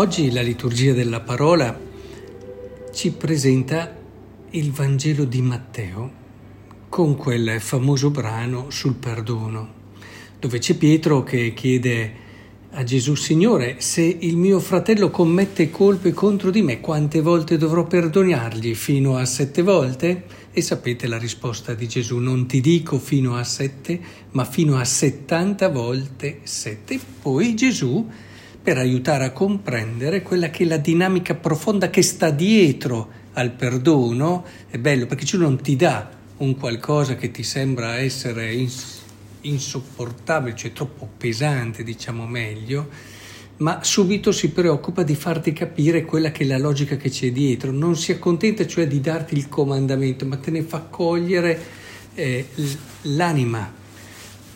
Oggi la liturgia della parola ci presenta il Vangelo di Matteo con quel famoso brano sul perdono, dove c'è Pietro che chiede a Gesù, Signore, se il mio fratello commette colpe contro di me, quante volte dovrò perdonargli? Fino a sette volte? E sapete la risposta di Gesù, non ti dico fino a sette, ma fino a settanta volte sette. Poi Gesù per aiutare a comprendere quella che è la dinamica profonda che sta dietro al perdono. È bello perché Gesù non ti dà un qualcosa che ti sembra essere ins- insopportabile, cioè troppo pesante, diciamo meglio, ma subito si preoccupa di farti capire quella che è la logica che c'è dietro. Non si accontenta cioè di darti il comandamento, ma te ne fa cogliere eh, l'anima,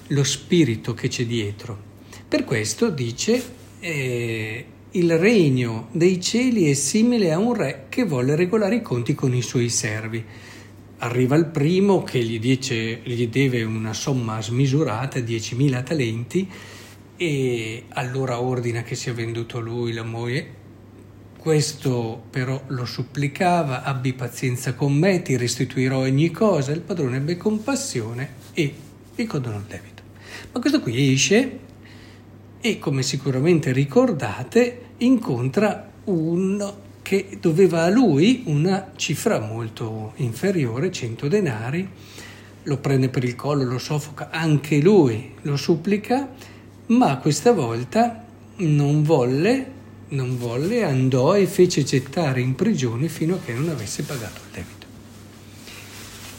lo spirito che c'è dietro. Per questo dice eh, il regno dei cieli è simile a un re che vuole regolare i conti con i suoi servi. Arriva il primo che gli, dice, gli deve una somma smisurata, 10.000 talenti, e allora ordina che sia venduto lui la moglie. Questo però lo supplicava, abbi pazienza con me, ti restituirò ogni cosa. Il padrone ebbe compassione e gli condonò il debito. Ma questo qui esce e come sicuramente ricordate incontra uno che doveva a lui una cifra molto inferiore, 100 denari, lo prende per il collo, lo soffoca, anche lui lo supplica, ma questa volta non volle, non volle, andò e fece gettare in prigione fino a che non avesse pagato il debito.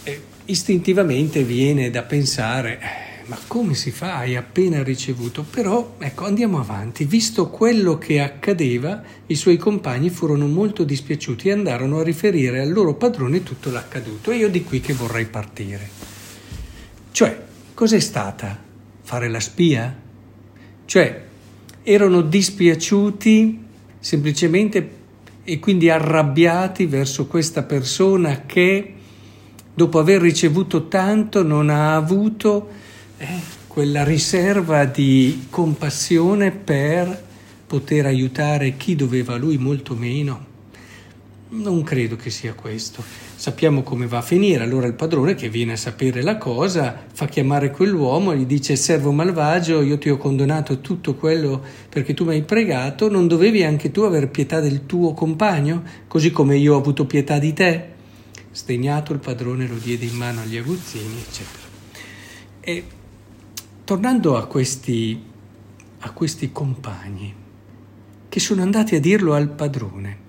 E istintivamente viene da pensare ma come si fa? Hai appena ricevuto. Però, ecco, andiamo avanti. Visto quello che accadeva, i suoi compagni furono molto dispiaciuti e andarono a riferire al loro padrone tutto l'accaduto. E io di qui che vorrei partire. Cioè, cos'è stata? Fare la spia? Cioè, erano dispiaciuti semplicemente e quindi arrabbiati verso questa persona che dopo aver ricevuto tanto non ha avuto eh, quella riserva di compassione per poter aiutare chi doveva lui molto meno. Non credo che sia questo. Sappiamo come va a finire. Allora il padrone che viene a sapere la cosa fa chiamare quell'uomo e gli dice servo malvagio, io ti ho condonato tutto quello perché tu mi hai pregato, non dovevi anche tu aver pietà del tuo compagno, così come io ho avuto pietà di te? Sdegnato il padrone lo diede in mano agli aguzzini, eccetera. E Tornando a questi, a questi compagni che sono andati a dirlo al padrone,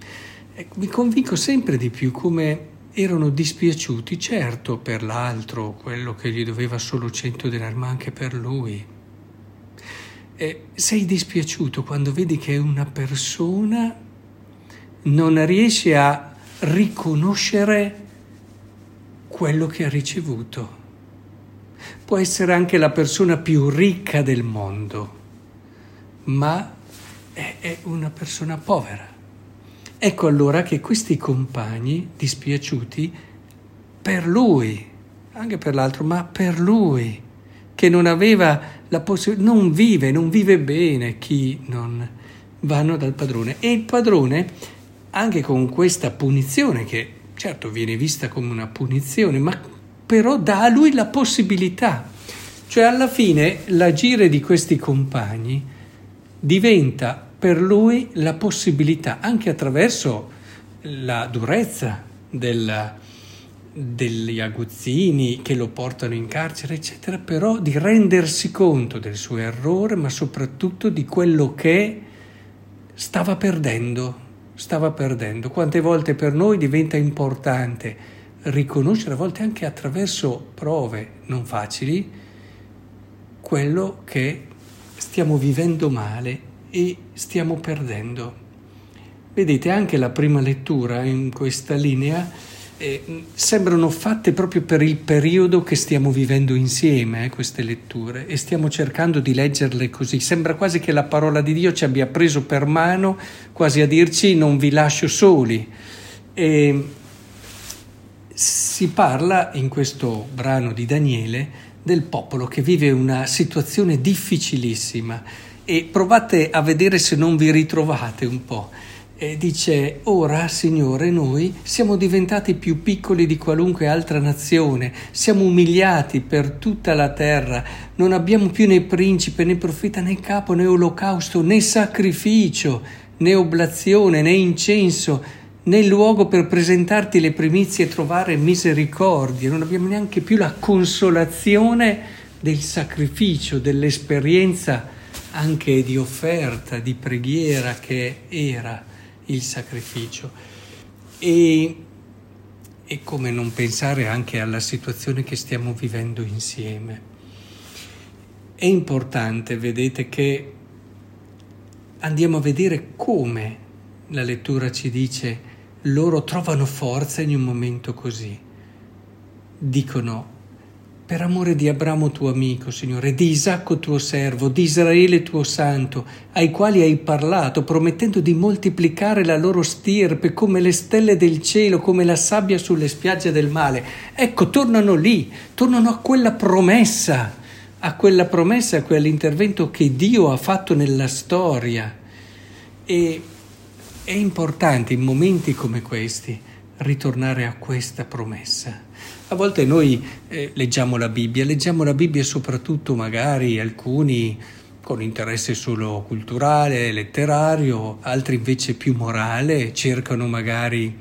eh, mi convinco sempre di più come erano dispiaciuti, certo per l'altro, quello che gli doveva solo 100 denari, ma anche per lui. E sei dispiaciuto quando vedi che una persona non riesce a riconoscere quello che ha ricevuto può essere anche la persona più ricca del mondo, ma è, una persona povera. Ecco allora che questi compagni dispiaciuti per lui, anche per l'altro, ma per lui, che non aveva la possibilità, non vive, non vive bene chi non vanno dal padrone. E il padrone, anche con questa punizione, che certo viene vista come una punizione, ma però dà a lui la possibilità. Cioè alla fine l'agire di questi compagni diventa per lui la possibilità, anche attraverso la durezza della, degli aguzzini che lo portano in carcere, eccetera, però di rendersi conto del suo errore, ma soprattutto di quello che stava perdendo, stava perdendo. Quante volte per noi diventa importante riconoscere a volte anche attraverso prove non facili quello che stiamo vivendo male e stiamo perdendo. Vedete, anche la prima lettura in questa linea eh, sembrano fatte proprio per il periodo che stiamo vivendo insieme, eh, queste letture, e stiamo cercando di leggerle così. Sembra quasi che la parola di Dio ci abbia preso per mano, quasi a dirci non vi lascio soli. E si parla in questo brano di Daniele del popolo che vive una situazione difficilissima e provate a vedere se non vi ritrovate un po'. E dice, ora Signore noi siamo diventati più piccoli di qualunque altra nazione, siamo umiliati per tutta la terra, non abbiamo più né principe, né profeta, né capo, né olocausto, né sacrificio, né oblazione, né incenso, né luogo per presentarti le primizie e trovare misericordia, non abbiamo neanche più la consolazione del sacrificio, dell'esperienza anche di offerta, di preghiera che era il sacrificio. E, e come non pensare anche alla situazione che stiamo vivendo insieme. È importante, vedete, che andiamo a vedere come la lettura ci dice loro trovano forza in un momento così. Dicono per amore di Abramo tuo amico, Signore, di Isacco tuo servo, di Israele tuo santo, ai quali hai parlato, promettendo di moltiplicare la loro stirpe come le stelle del cielo, come la sabbia sulle spiagge del mare. Ecco, tornano lì, tornano a quella promessa, a quella promessa, a quell'intervento che Dio ha fatto nella storia. E è importante in momenti come questi ritornare a questa promessa. A volte noi eh, leggiamo la Bibbia, leggiamo la Bibbia soprattutto magari alcuni con interesse solo culturale, letterario, altri invece più morale, cercano magari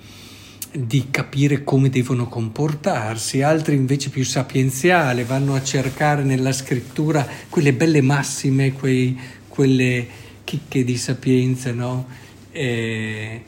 di capire come devono comportarsi, altri invece più sapienziale, vanno a cercare nella scrittura quelle belle massime, quei, quelle chicche di sapienza, no? Eh,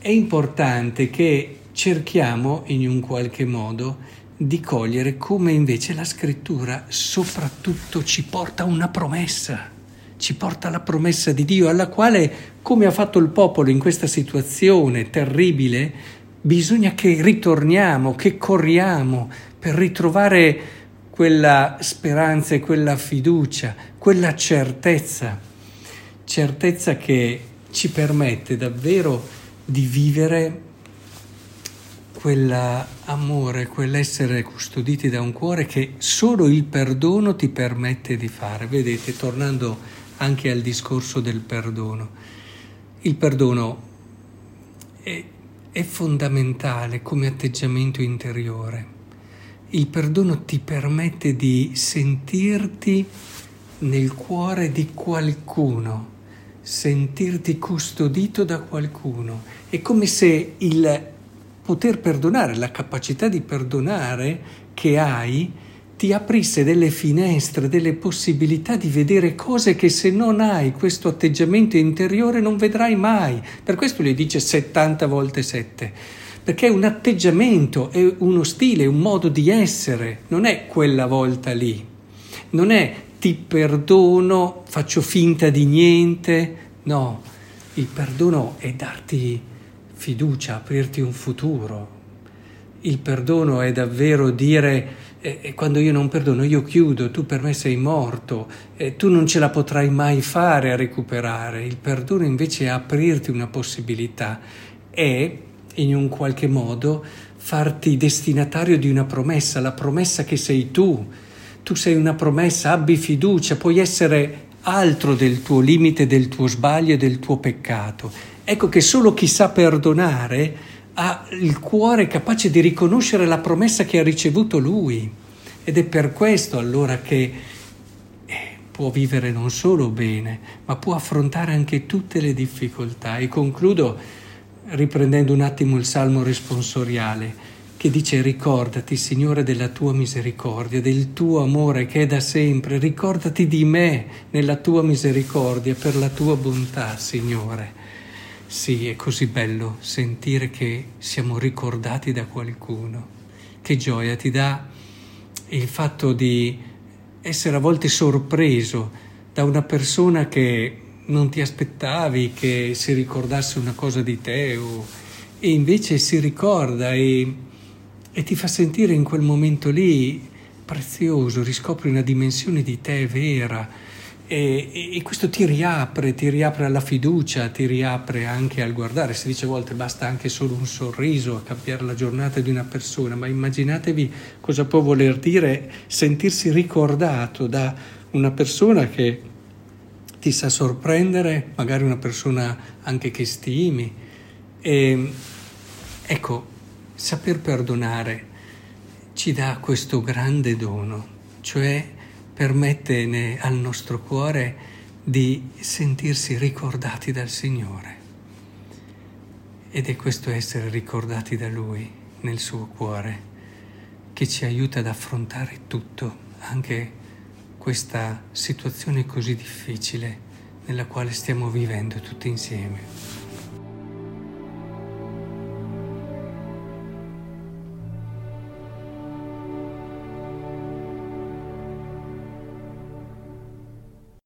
è importante che cerchiamo in un qualche modo di cogliere come invece la scrittura soprattutto ci porta una promessa, ci porta la promessa di Dio alla quale, come ha fatto il popolo in questa situazione terribile, bisogna che ritorniamo, che corriamo per ritrovare quella speranza e quella fiducia, quella certezza, certezza che ci permette davvero di vivere quell'amore, quell'essere custoditi da un cuore che solo il perdono ti permette di fare. Vedete, tornando anche al discorso del perdono, il perdono è, è fondamentale come atteggiamento interiore. Il perdono ti permette di sentirti nel cuore di qualcuno, sentirti custodito da qualcuno. È come se il poter perdonare, la capacità di perdonare che hai ti aprisse delle finestre, delle possibilità di vedere cose che se non hai questo atteggiamento interiore non vedrai mai. Per questo gli dice 70 volte 7, perché è un atteggiamento, è uno stile, un modo di essere, non è quella volta lì, non è ti perdono, faccio finta di niente, no, il perdono è darti fiducia, aprirti un futuro. Il perdono è davvero dire eh, quando io non perdono io chiudo, tu per me sei morto, eh, tu non ce la potrai mai fare a recuperare. Il perdono invece è aprirti una possibilità, è in un qualche modo farti destinatario di una promessa, la promessa che sei tu. Tu sei una promessa, abbi fiducia, puoi essere altro del tuo limite, del tuo sbaglio e del tuo peccato. Ecco che solo chi sa perdonare ha il cuore capace di riconoscere la promessa che ha ricevuto lui. Ed è per questo allora che eh, può vivere non solo bene, ma può affrontare anche tutte le difficoltà. E concludo riprendendo un attimo il salmo responsoriale che dice ricordati Signore della tua misericordia, del tuo amore che è da sempre, ricordati di me nella tua misericordia, per la tua bontà Signore. Sì, è così bello sentire che siamo ricordati da qualcuno. Che gioia ti dà il fatto di essere a volte sorpreso da una persona che non ti aspettavi che si ricordasse una cosa di te o, e invece si ricorda e e ti fa sentire in quel momento lì prezioso, riscopri una dimensione di te vera e, e, questo ti riapre, ti riapre alla fiducia, ti riapre anche al guardare. Si dice a volte basta anche solo un sorriso a cambiare la giornata di una persona, ma immaginatevi cosa può voler dire sentirsi ricordato da una persona che ti sa sorprendere, magari una persona anche che stimi. E, ecco, saper perdonare ci dà questo grande dono, cioè permette al nostro cuore di sentirsi ricordati dal Signore. Ed è questo essere ricordati da Lui nel suo cuore che ci aiuta ad affrontare tutto, anche questa situazione così difficile nella quale stiamo vivendo tutti insieme.